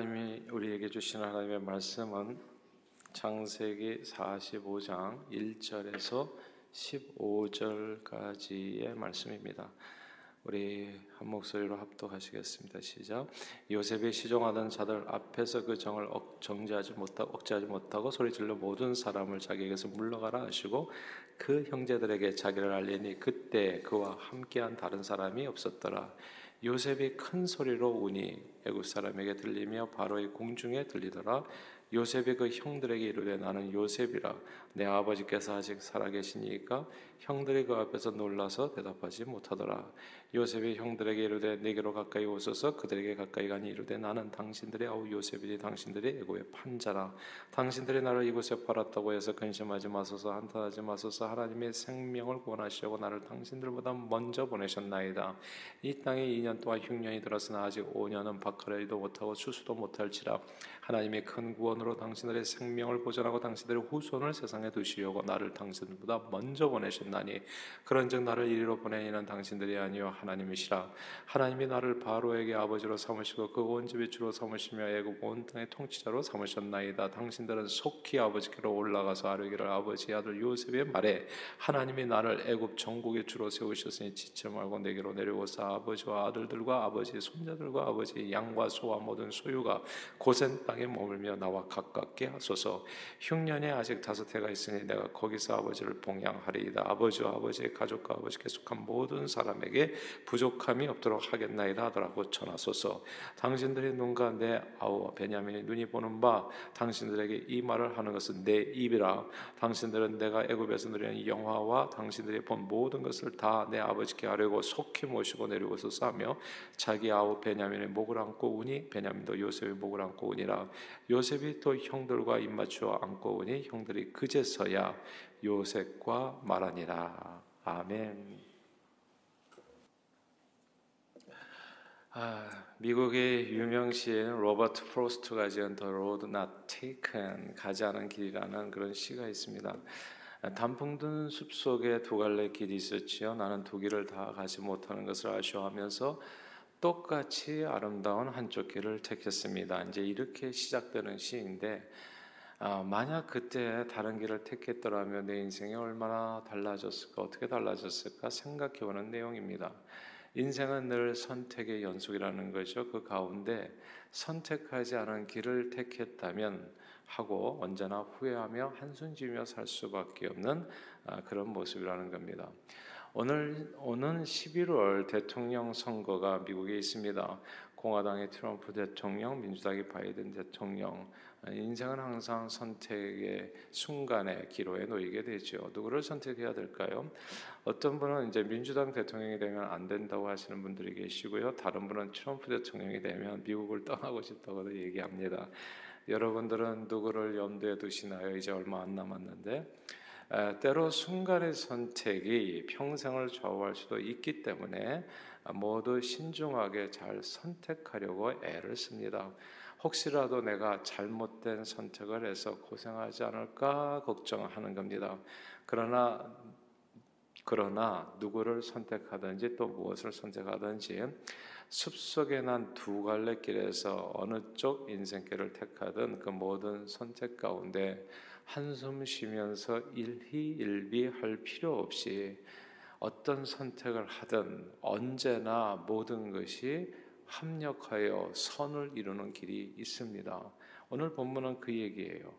하나님이 우리에게 주신 하나님의 말씀은 창세기 45장 1절에서 15절까지의 말씀입니다. 우리 한 목소리로 합독하시겠습니다. 시작. 요셉이 시종하던 자들 앞에서 그 정을 정지하지 못하고 억제하지 못하고 소리질러 모든 사람을 자기에게서 물러가라 하시고 그 형제들에게 자기를 알리니 그때 그와 함께한 다른 사람이 없었더라. 요셉이 큰 소리로 우니 애굽 사람에게 들리며 바로의 공중에 들리더라. 요셉이 그 형들에게 이르되 나는 요셉이라 내 아버지께서 아직 살아계시니까 형들이 그 앞에서 놀라서 대답하지 못하더라. 요셉이 형들에게 이르되 내게로 가까이 오소서. 그들에게 가까이 가니 이르되 나는 당신들의 아우 요셉이니 당신들이 애고의 판자라. 당신들이 나를 이곳에 팔았다고 해서 근심하지 마소서. 한탄하지 마소서. 하나님의 생명을 구원하시려고 나를 당신들보다 먼저 보내셨나이다. 이 땅에 2년 동안 흉년이 들었으나 아직 5년은 박하려도 못하고 추수도 못할지라. 하나님의 큰 구원으로 당신들의 생명을 보존하고 당신들의 후손을 세상 에 두시려고 나를 당신들보다 먼저 보내셨나니. 그런즉 나를 이리로 보내니는 당신들이 아니요 하나님이시라. 하나님이 나를 바로에게 아버지로 삼으시고 그 온 집의 주로 삼으시며 애굽 온 땅의 통치자로 삼으셨나이다. 당신들은 속히 아버지께로 올라가서 아르기를 아버지 아들 요셉의 말에 하나님이 나를 애굽 전국의 주로 세우셨으니 지체 말고 내게로 내려오사 아버지와 아들들과 아버지 손자들과 아버지 양과 소와 모든 소유가 고센 땅에 머물며 나와 가깝게 하소서. 흉년에 아직 다섯 해가 있으니 내가 거기서 아버지를 봉양하리이다. 아버지와 아버지의 가족과 아버지께 속한 모든 사람에게 부족함이 없도록 하겠나이다 하더라고 전하소서. 당신들의 눈과 내 아우와 베냐민의 눈이 보는 바 당신들에게 이 말을 하는 것은 내 입이라. 당신들은 내가 애굽에서 누리는 영화와 당신들이 본 모든 것을 다 내 아버지께 하려고 속히 모시고 내려오소서 하며 자기 아우 베냐민의 목을 안고 우니 베냐민도 요셉의 목을 안고 우니라. 요셉이 또 형들과 입맞추어 안고 오니 형들이 그제 서야 요셉과 말하니라 아멘. 아, 미국의 유명 시인 로버트 프로스트가 지은 The Road Not Taken 가지 않은 길이라는 그런 시가 있습니다. 단풍 든 숲속에 두 갈래 길이 있었지요. 나는 두 길을 다 가지 못하는 것을 아쉬워하면서 똑같이 아름다운 한쪽 길을 택했습니다. 이제 이렇게 시작되는 시인데 아, 만약 그때 다른 길을 택했더라면 내 인생이 얼마나 달라졌을까, 어떻게 달라졌을까 생각해 보는 내용입니다. 인생은 늘 선택의 연속이라는 거죠. 그 가운데 선택하지 않은 길을 택했다면 하고 언제나 후회하며 한숨 지며 살 수밖에 없는 아, 그런 모습이라는 겁니다. 오늘 오는 11월 대통령 선거가 미국에 있습니다. 공화당의 트럼프 대통령, 민주당의 바이든 대통령. 인생은 항상 선택의 순간의 기로에 놓이게 되죠. 누구를 선택해야 될까요? 어떤 분은 이제 민주당 대통령이 되면 안 된다고 하시는 분들이 계시고요. 다른 분은 트럼프 대통령이 되면 미국을 떠나고 싶다고도 얘기합니다. 여러분들은 누구를 염두에 두시나요? 이제 얼마 안 남았는데 때로 순간의 선택이 평생을 좌우할 수도 있기 때문에 모두 신중하게 잘 선택하려고 애를 씁니다. 혹시라도 내가 잘못된 선택을 해서 고생하지 않을까 걱정하는 겁니다. 그러나 그러나 누구를 선택하든지 또 무엇을 선택하든지 숲속에 난 두 갈래 길에서 어느 쪽 인생길을 택하든 그 모든 선택 가운데 한숨 쉬면서 일희일비할 필요 없이 어떤 선택을 하든 언제나 모든 것이 합력하여 선을 이루는 길이 있습니다. 오늘 본문은 그 얘기예요.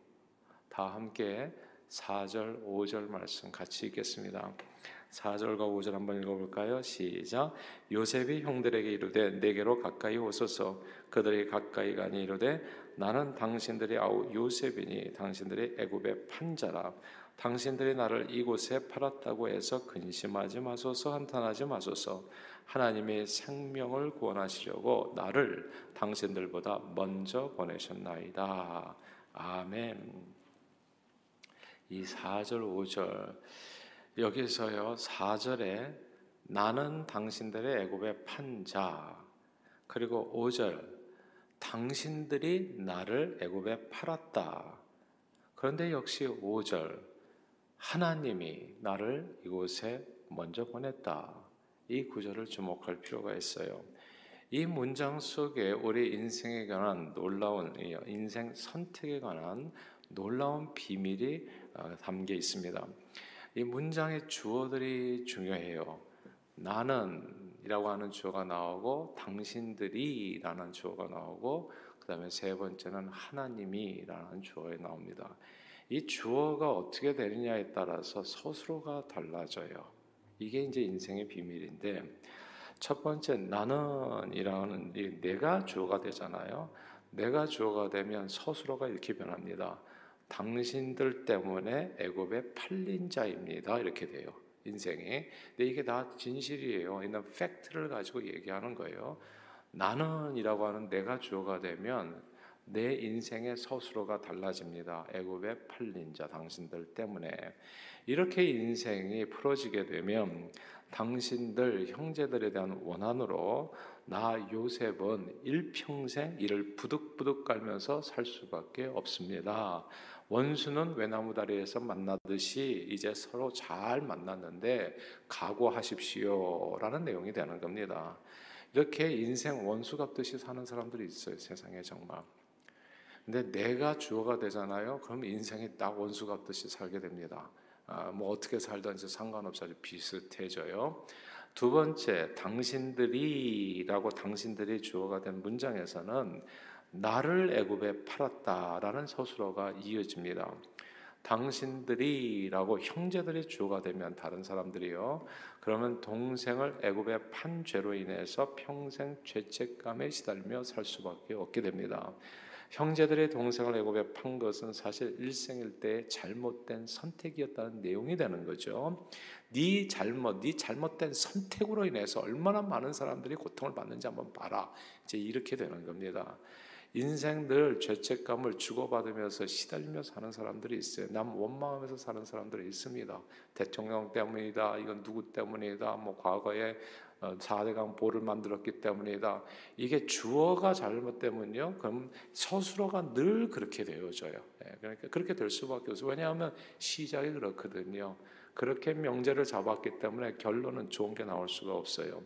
다 함께 4절, 5절 말씀 같이 읽겠습니다. 4절과 5절 한번 읽어볼까요? 시작. 요셉이 형들에게 이르되 내게로 가까이 오소서 그들이 가까이 가니 이르되 나는 당신들의 아우 요셉이니 당신들의 애굽의 판자라 당신들이 나를 이곳에 팔았다고 해서 근심하지 마소서 한탄하지 마소서 하나님의 생명을 구원하시려고 나를 당신들보다 먼저 보내셨나이다. 아멘. 이 4절 5절 여기서요 4절에 나는 당신들의 애굽의 판자 그리고 5절 당신들이 나를 애굽에 팔았다. 그런데 역시 5절 하나님이 나를 이곳에 먼저 보냈다. 이 구절을 주목할 필요가 있어요. 이 문장 속에 우리 인생에 관한 놀라운 인생 선택에 관한 놀라운 비밀이 어, 담겨 있습니다. 이 문장의 주어들이 중요해요. 나는이라고 하는 주어가 나오고 당신들이라는 주어가 나오고 그다음에 세 번째는 하나님이라는 주어에 나옵니다. 이 주어가 어떻게 되느냐에 따라서 서술어가 달라져요. 이게 이제 인생의 비밀인데 첫 번째 나는이라는 내가 주어가 되잖아요. 내가 주어가 되면 서술어가 이렇게 변합니다. 당신들 때문에 애굽에 팔린 자입니다. 이렇게 돼요. 인생이. 근데 이게 다 진실이에요. 이는 팩트를 가지고 얘기하는 거예요. 나는이라고 하는 내가 주어가 되면 내 인생의 서술어가 달라집니다. 애굽에 팔린 자 당신들 때문에 이렇게 인생이 풀어지게 되면 당신들 형제들에 대한 원한으로 나 요셉은 일평생 이를 부득부득 깔면서 살 수밖에 없습니다. 원수는 외나무 다리에서 만나듯이 이제 서로 잘 만났는데 각오하십시오라는 내용이 되는 겁니다. 이렇게 인생 원수 갚듯이 사는 사람들이 있어요 세상에 정말. 근데 내가 주어가 되잖아요. 그럼 인생이 딱 원수 갚듯이 살게 됩니다. 아, 뭐 어떻게 살든지 상관없이 아주 비슷해져요. 두 번째, 당신들이라고 당신들이 주어가 된 문장에서는 나를 애굽에 팔았다라는 서술어가 이어집니다. 당신들이라고 형제들이 주어가 되면 다른 사람들이요. 그러면 동생을 애굽에 판 죄로 인해서 평생 죄책감에 시달며 살 수밖에 없게 됩니다. 형제들의 동생을 애굽에 판 것은 사실 일생일 때 잘못된 선택이었다는 내용이 되는 거죠. 네 잘못, 네 잘못된 선택으로 인해서 얼마나 많은 사람들이 고통을 받는지 한번 봐라. 이제 이렇게 되는 겁니다. 인생 늘 죄책감을 주고받으면서 시달리며 사는 사람들이 있어요. 남 원망하면서 사는 사람들이 있습니다. 대통령 때문이다. 이건 누구 때문이다. 뭐 과거에 4대강 어, 보를 만들었기 때문이다. 이게 주어가 잘못되면요. 그럼 서술어가 늘 그렇게 되어져요. 예, 그러니까 그렇게 될 수밖에 없어요. 왜냐하면 시작이 그렇거든요. 그렇게 명제를 잡았기 때문에 결론은 좋은 게 나올 수가 없어요.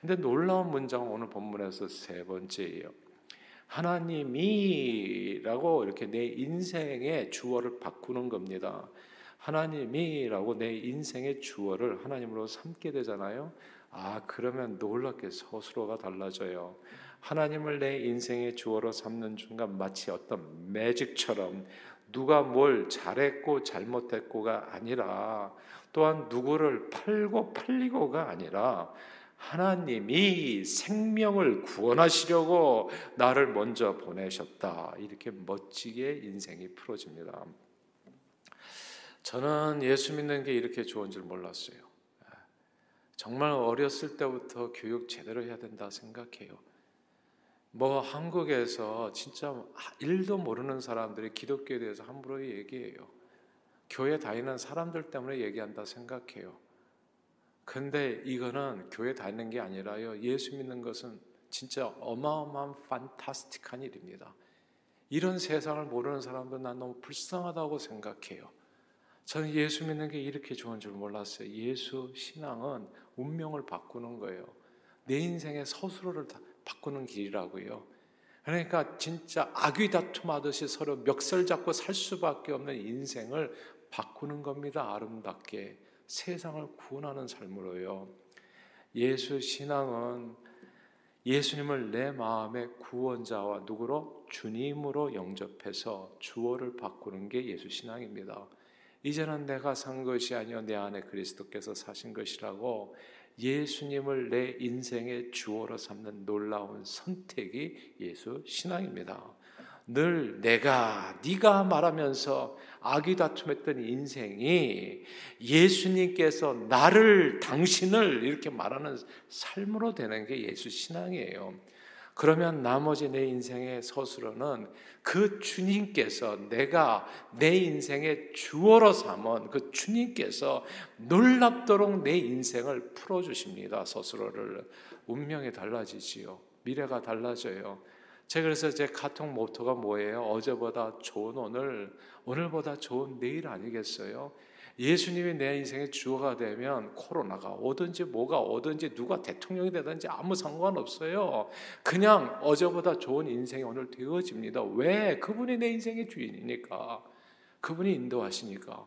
근데 놀라운 문장은 오늘 본문에서 세 번째예요. 하나님이라고 이렇게 내 인생의 주어를 바꾸는 겁니다. 하나님이라고 내 인생의 주어를 하나님으로 삼게 되잖아요. 아, 그러면 놀랍게 서술어가 달라져요. 하나님을 내 인생의 주어로 삼는 순간 마치 어떤 매직처럼 누가 뭘 잘했고 잘못했고가 아니라 또한 누구를 팔고 팔리고가 아니라 하나님이 생명을 구원하시려고 나를 먼저 보내셨다. 이렇게 멋지게 인생이 풀어집니다. 저는 예수 믿는 게 이렇게 좋은 줄 몰랐어요. 정말 어렸을 때부터 교육 제대로 해야 된다 생각해요. 뭐 한국에서 진짜 일도 모르는 사람들이 기독교에 대해서 함부로 얘기해요. 교회 다니는 사람들 때문에 얘기한다 생각해요. 근데 이거는 교회 다니는 게 아니라요. 예수 믿는 것은 진짜 어마어마한 판타스틱한 일입니다. 이런 세상을 모르는 사람들 난 너무 불쌍하다고 생각해요. 저는 예수 믿는 게 이렇게 좋은 줄 몰랐어요. 예수 신앙은 운명을 바꾸는 거예요. 내 인생의 서술어를 바꾸는 길이라고요. 그러니까 진짜 악귀 다툼하듯이 서로 멱살 잡고 살 수밖에 없는 인생을 바꾸는 겁니다. 아름답게. 세상을 구원하는 삶으로요. 예수 신앙은 예수님을 내 마음의 구원자와 누구로 주님으로 영접해서 주어를 바꾸는 게 예수 신앙입니다. 이제는 내가 산 것이 아니요 내 안에 그리스도께서 사신 것이라고 예수님을 내 인생의 주어로 삼는 놀라운 선택이 예수 신앙입니다. 늘 내가 네가 말하면서 악이 다툼했던 인생이 예수님께서 나를 당신을 이렇게 말하는 삶으로 되는 게 예수 신앙이에요. 그러면 나머지 내 인생의 서술어는 그 주님께서 내가 내 인생의 주어로 삼은 그 주님께서 놀랍도록 내 인생을 풀어주십니다. 서술어를. 운명이 달라지지요. 미래가 달라져요. 제가 그래서 제 카톡 모토가 뭐예요? 어제보다 좋은 오늘, 오늘보다 좋은 내일 아니겠어요? 예수님이 내 인생의 주어가 되면 코로나가 오든지 뭐가 오든지 누가 대통령이 되든지 아무 상관없어요. 그냥 어제보다 좋은 인생이 오늘 되어집니다. 왜? 그분이 내 인생의 주인이니까. 그분이 인도하시니까.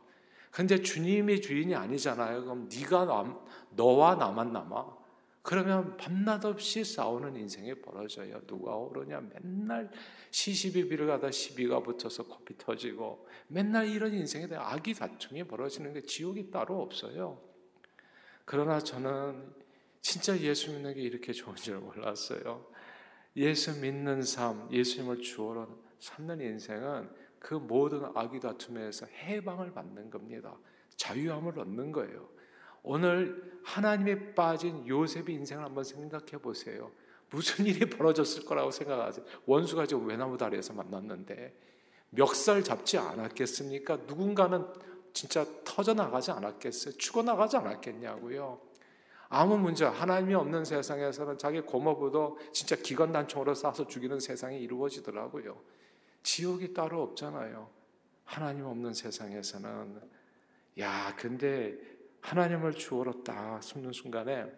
근데 주님이 주인이 아니잖아요. 그럼 네가 남, 너와 나만 남아. 그러면 밤낮 없이 싸우는 인생이 벌어져요. 누가 오르냐? 맨날 시시비비를 가다 시비가 붙어서 코피 터지고 맨날 이런 인생에 대한 악이 다툼이 벌어지는 게 지옥이 따로 없어요. 그러나 저는 진짜 예수 믿는 게 이렇게 좋은 줄 몰랐어요. 예수 믿는 삶, 예수님을 주어로 삼는 인생은 그 모든 악이 다툼에서 해방을 받는 겁니다. 자유함을 얻는 거예요. 오늘 하나님에 빠진 요셉의 인생을 한번 생각해 보세요. 무슨 일이 벌어졌을 거라고 생각하세요. 원수가 지금 외나무 다리에서 만났는데 멱살 잡지 않았겠습니까? 누군가는 진짜 터져 나가지 않았겠어요? 죽어 나가지 않았겠냐고요. 아무 문제 하나님이 없는 세상에서는 자기 고모부도 진짜 기관 단총으로 쏴서 죽이는 세상이 이루어지더라고요. 지옥이 따로 없잖아요. 하나님 없는 세상에서는 야 근데 하나님을 주어로 딱 숨는 순간에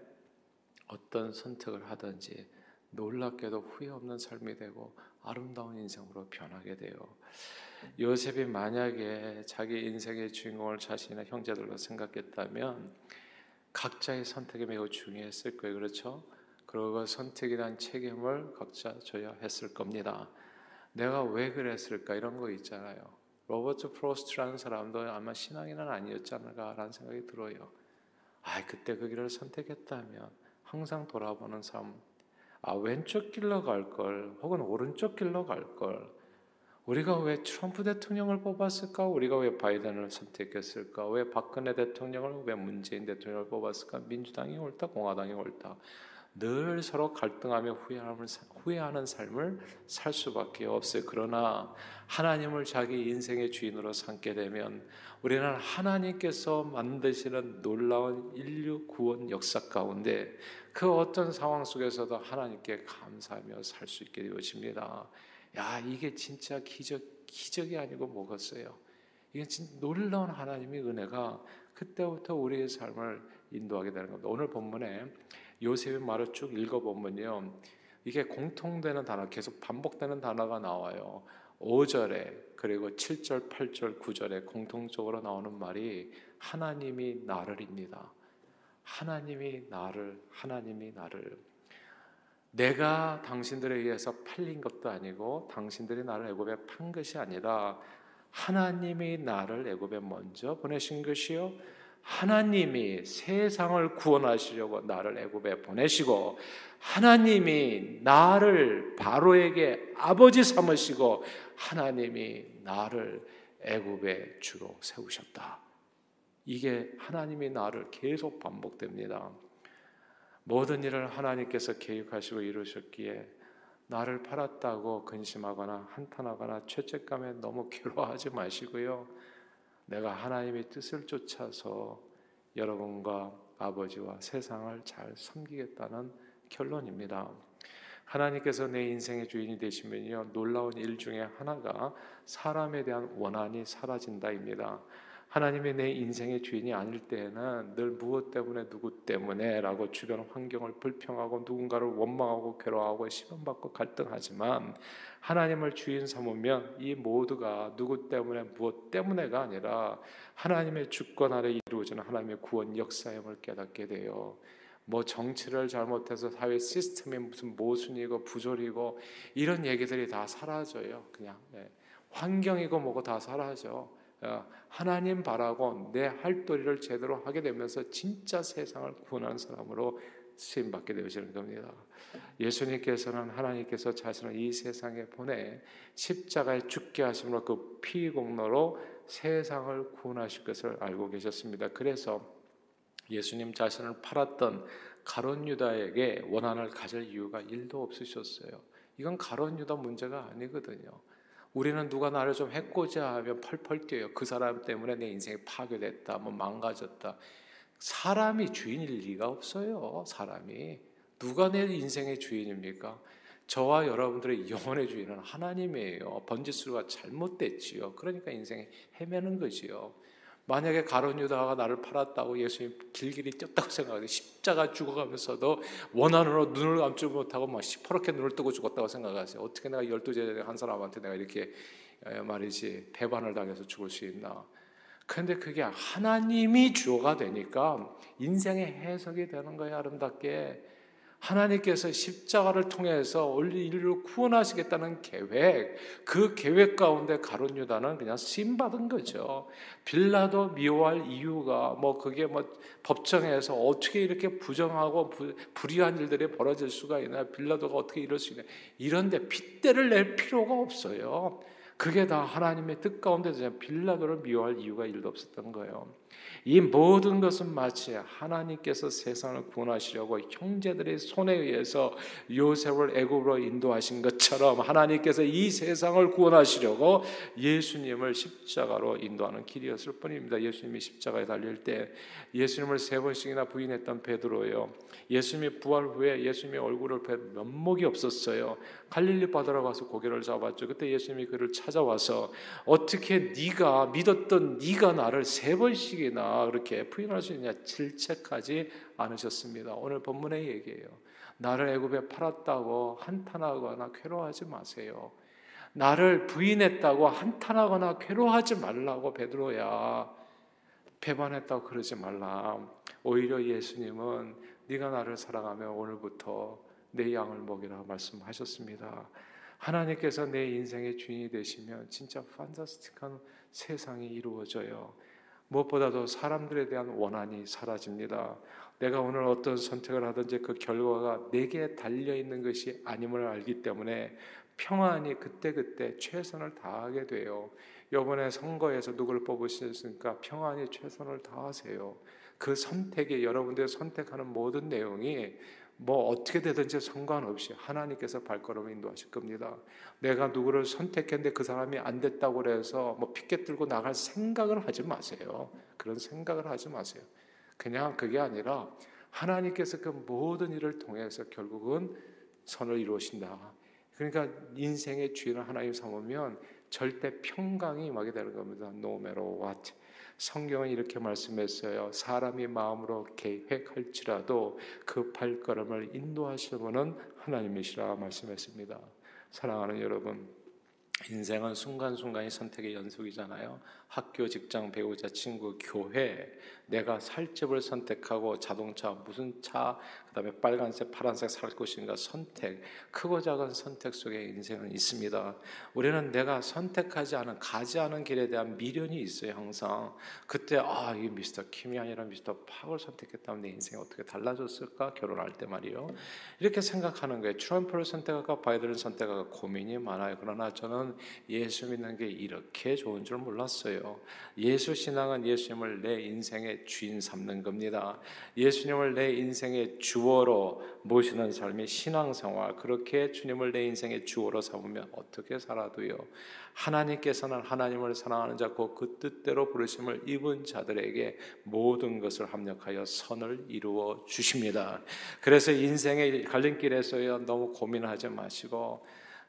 어떤 선택을 하든지 놀랍게도 후회 없는 삶이 되고 아름다운 인생으로 변하게 돼요. 요셉이 만약에 자기 인생의 주인공을 자신의 형제들로 생각했다면 각자의 선택이 매우 중요했을 거예요. 그렇죠? 그리고 그 선택에 대한 책임을 각자 져야 했을 겁니다. 내가 왜 그랬을까 이런 거 있잖아요. 로버트 프로스트라는 사람도 아마 신앙인은 아니었지 않을까라는 생각이 들어요. 아, 그때 그 길을 선택했다면 항상 돌아보는 삶. 아, 왼쪽 길로 갈 걸, 혹은 오른쪽 길로 갈 걸. 우리가 왜 트럼프 대통령을 뽑았을까? 우리가 왜 바이든을 선택했을까? 왜 박근혜 대통령을, 왜 문재인 대통령을 뽑았을까? 민주당이 옳다, 공화당이 옳다. 늘 서로 갈등하며 후회하는 삶을 살 수밖에 없어요. 그러나 하나님을 자기 인생의 주인으로 삼게 되면 우리는 하나님께서 만드시는 놀라운 인류 구원 역사 가운데 그 어떤 상황 속에서도 하나님께 감사하며 살 수 있게 되어집니다. 야, 이게 진짜 기적, 기적이 아니고 뭐겠어요? 이게 진짜 놀라운 하나님의 은혜가 그때부터 우리의 삶을 인도하게 되는 겁니다. 오늘 본문에 요셉의 말을 쭉 읽어보면요. 이게 공통되는 단어, 계속 반복되는 단어가 나와요. 5절에 그리고 7절, 8절, 9절에 공통적으로 나오는 말이 하나님이 나를입니다. 하나님이 나를, 하나님이 나를. 내가 당신들에 의해서 팔린 것도 아니고 당신들이 나를 애굽에 판 것이 아니라 하나님이 나를 애굽에 먼저 보내신 것이요 하나님이 세상을 구원하시려고 나를 애굽에 보내시고 하나님이 나를 바로에게 아버지 삼으시고 하나님이 나를 애굽의 주로 세우셨다. 이게 하나님이 나를 계속 반복됩니다. 모든 일을 하나님께서 계획하시고 이루셨기에 나를 팔았다고 근심하거나 한탄하거나 죄책감에 너무 괴로워하지 마시고요. 내가 하나님의 뜻을 쫓아서 여러분과 아버지와 세상을 잘 섬기겠다는 결론입니다. 하나님께서 내 인생의 주인이 되시면요 놀라운 일 중에 하나가 사람에 대한 원한이 사라진다입니다. 하나님의 내 인생의 주인이 아닐 때에는 늘 무엇 때문에 누구 때문에라고 주변 환경을 불평하고 누군가를 원망하고 괴로워하고 시험받고 갈등하지만 하나님을 주인 삼으면 이 모두가 누구 때문에 무엇 때문에가 아니라 하나님의 주권 아래 이루어지는 하나님의 구원 역사임을 깨닫게 돼요. 뭐 정치를 잘못해서 사회 시스템이 무슨 모순이고 부조리고 이런 얘기들이 다 사라져요. 그냥 네. 환경이고 뭐고 다 사라져. 어, 하나님 바라고 내 할도리를 제대로 하게 되면서 진짜 세상을 구원하는 사람으로 쓰임 받게 되시는 겁니다. 예수님께서는 하나님께서 자신을 이 세상에 보내 십자가에 죽게 하심으로 그 피 공로로 세상을 구원하실 것을 알고 계셨습니다. 그래서 예수님 자신을 팔았던 가론 유다에게 원한을 가질 이유가 일도 없으셨어요. 이건 가론 유다 문제가 아니거든요. 우리는 누가 나를 좀 해코자 하면 펄펄 뛰어요. 그 사람 때문에 내 인생이 파괴됐다, 뭐 망가졌다. 사람이 주인일 리가 없어요. 사람이 누가 내 인생의 주인입니까? 저와 여러분들의 영혼의 주인은 하나님이에요. 번지수가 잘못됐지요. 그러니까 인생에 헤매는 거지요. 만약에 가론 유다가 나를 팔았다고 예수님 길길이 뛰었다고 생각하는데 십자가 죽어가면서도 원한으로 눈을 감지 못하고 막 시퍼렇게 눈을 뜨고 죽었다고 생각하세요. 어떻게 내가 열두 제자 한 사람한테 내가 이렇게 말이지 배반을 당해서 죽을 수 있나? 그런데 그게 하나님이 주어가 되니까 인생의 해석이 되는 거예요. 아름답게 하나님께서 십자가를 통해서 원리 인류를 구원하시겠다는 계획, 그 계획 가운데 가론 유다는 그냥 쓰임 받은 거죠. 빌라도 미워할 이유가 뭐 그게 뭐 법정에서 어떻게 이렇게 부정하고 부, 불의한 일들이 벌어질 수가 있나? 빌라도가 어떻게 이럴 수 있나? 이런데 핏대를 낼 필요가 없어요. 그게 다 하나님의 뜻 가운데 빌라도를 미워할 이유가 일도 없었던 거예요. 이 모든 것은 마치 하나님께서 세상을 구원하시려고 형제들의 손에 의해서 요셉을 애굽으로 인도하신 것처럼 하나님께서 이 세상을 구원하시려고 예수님을 십자가로 인도하는 길이었을 뿐입니다. 예수님이 십자가에 달릴 때 예수님을 세 번씩이나 부인했던 베드로요. 예수님이 부활 후에 예수님의 얼굴을 뵌 면목이 없었어요. 갈릴리 바다로 가서 고개를 잡았죠. 그때 예수님이 그를 찾아와서 어떻게 네가 믿었던 네가 나를 세 번씩 이나 그렇게 부인할 수 있냐 질책하지 않으셨습니다. 오늘 본문의 얘기예요. 나를 애굽에 팔았다고 한탄하거나 괴로워하지 마세요. 나를 부인했다고 한탄하거나 괴로워하지 말라고 베드로야. 배반했다고 그러지 말라. 오히려 예수님은 네가 나를 사랑하면 오늘부터 내 양을 먹이라 말씀하셨습니다. 하나님께서 내 인생의 주인이 되시면 진짜 판타스틱한 세상이 이루어져요. 무엇보다도 사람들에 대한 원한이 사라집니다. 내가 오늘 어떤 선택을 하든지 그 결과가 내게 달려 있는 것이 아님을 알기 때문에 평안히 그때그때 최선을 다하게 돼요. 이번에 선거에서 누구를 뽑으셨으니까 평안히 최선을 다하세요. 그 선택이 여러분들이 선택하는 모든 내용이 뭐 어떻게 되든지 상관없이 하나님께서 발걸음을 인도하실 겁니다. 내가 누구를 선택했는데 그 사람이 안 됐다고 해서 뭐 피켓 들고 나갈 생각을 하지 마세요. 그런 생각을 하지 마세요. 그냥 그게 아니라 하나님께서 그 모든 일을 통해서 결국은 선을 이루신다. 그러니까 인생의 주인을 하나님 삼으면 절대 평강이 임하게 되는 겁니다. No matter what. 성경은 이렇게 말씀했어요. 사람이 마음으로 계획할지라도 그 발걸음을 인도하시는 분은 하나님이시라 말씀했습니다. 사랑하는 여러분, 인생은 순간순간이 선택의 연속이잖아요. 학교, 직장, 배우자, 친구, 교회, 내가 살 집을 선택하고 자동차, 무슨 차, 그다음에 빨간색, 파란색 살 것인가 선택, 크고 작은 선택 속에 인생은 있습니다. 우리는 내가 선택하지 않은 가지 않은 길에 대한 미련이 있어요. 항상 그때 아 이게 미스터 킴이 아니라 미스터 팍을 선택했다면 내 인생이 어떻게 달라졌을까 결혼할 때 말이요. 이렇게 생각하는 거예요. 트럼프를 선택할까 바이든을 선택할까 고민이 많아요. 그러나 저는 예수 믿는 게 이렇게 좋은 줄 몰랐어요. 예수 신앙은 예수님을 내 인생의 주인 삼는 겁니다. 예수님을 내 인생의 주어로 모시는 삶이 신앙생활. 그렇게 주님을 내 인생의 주어로 삼으면 어떻게 살아도요. 하나님께서는 하나님을 사랑하는 자고 그 뜻대로 부르심을 입은 자들에게 모든 것을 합력하여 선을 이루어 주십니다. 그래서 인생의 갈림길에서요 너무 고민하지 마시고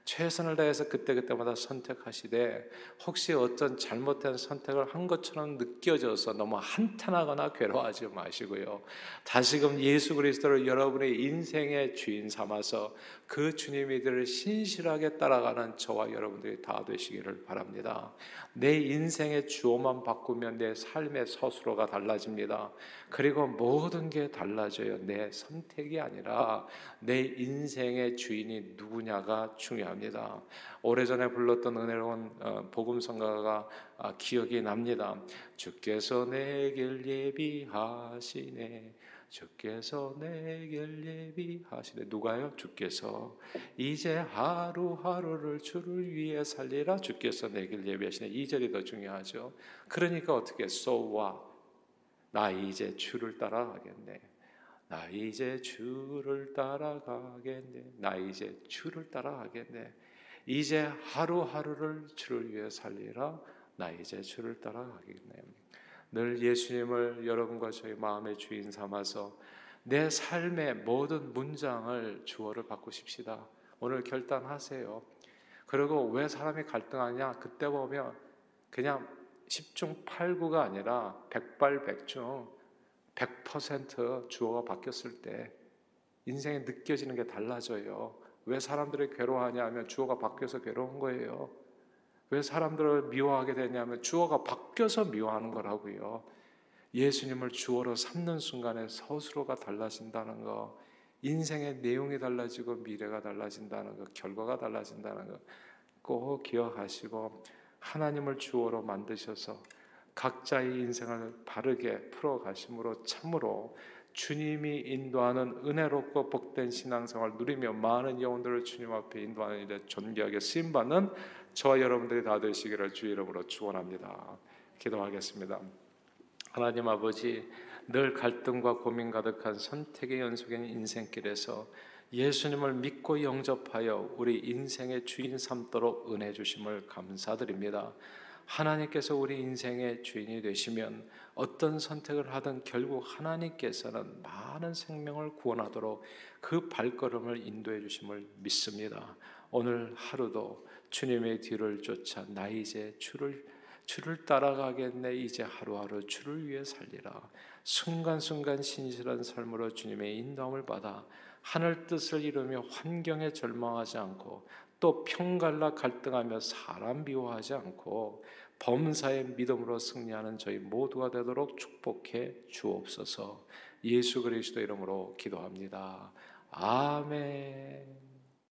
최선을 다해서 그때그때마다 선택하시되 혹시 어떤 잘못된 선택을 한 것처럼 느껴져서 너무 한탄하거나 괴로워하지 마시고요. 다시금 예수 그리스도를 여러분의 인생의 주인 삼아서 그 주님이들을 신실하게 따라가는 저와 여러분들이 다 되시기를 바랍니다. 내 인생의 주어만 바꾸면 내 삶의 서술어가 달라집니다. 그리고 모든 게 달라져요. 내 선택이 아니라 내 인생의 주인이 누구냐가 중요합니다. 오래전에 불렀던 은혜로운 어, 복음성가가 아, 기억이 납니다. 주께서 내 길 예비하시네. 주께서 내길 예비하시네. 누가요? 주께서. 이제 하루하루를 주를 위해 살리라. 주께서 내길 예비하시네. 이 절이 더 중요하죠. 그러니까 어떻게 what? 나 이제 주를 따라가겠네. 나 이제 주를 따라가겠네. 나 이제 주를 따라가겠네. 이제 하루하루를 주를 위해 살리라. 나 이제 주를 따라가겠네 늘 예수님을 여러분과 저희 마음의 주인 삼아서 내 삶의 모든 문장을 주어를 바꾸십시다. 오늘 결단하세요. 그리고 왜 사람이 갈등하냐? 그때 보면 그냥 10중 8구가 아니라 백발백중 100% 주어가 바뀌었을 때 인생에 느껴지는 게 달라져요. 왜 사람들이 괴로워하냐 하면 주어가 바뀌어서 괴로운 거예요. 왜 사람들을 미워하게 되냐면 주어가 바뀌어서 미워하는 거라고요. 예수님을 주어로 삼는 순간에 서술어가 달라진다는 거, 인생의 내용이 달라지고 미래가 달라진다는 거, 결과가 달라진다는 거 꼭 기억하시고 하나님을 주어로 만드셔서 각자의 인생을 바르게 풀어가심으로 참으로 주님이 인도하는 은혜롭고 복된 신앙생활 누리며 많은 영혼들을 주님 앞에 인도하는 일에 존귀하게 쓰임받는 저와 여러분들이 다 되시기를 주 이름으로 축원합니다. 기도하겠습니다. 하나님 아버지 늘 갈등과 고민 가득한 선택의 연속인 인생길에서 예수님을 믿고 영접하여 우리 인생의 주인 삼도록 은혜 주심을 감사드립니다. 하나님께서 우리 인생의 주인이 되시면 어떤 선택을 하든 결국 하나님께서는 많은 생명을 구원하도록 그 발걸음을 인도해 주심을 믿습니다. 오늘 하루도 주님의 뒤를 쫓아 나 이제 주를 주를 따라가겠네 이제 하루하루 주를 위해 살리라 순간순간 신실한 삶으로 주님의 인도함을 받아 하늘 뜻을 이루며 환경에 절망하지 않고 또 평갈라 갈등하며 사람 미워하지 않고 범사의 믿음으로 승리하는 저희 모두가 되도록 축복해 주옵소서. 예수 그리스도 이름으로 기도합니다. 아멘.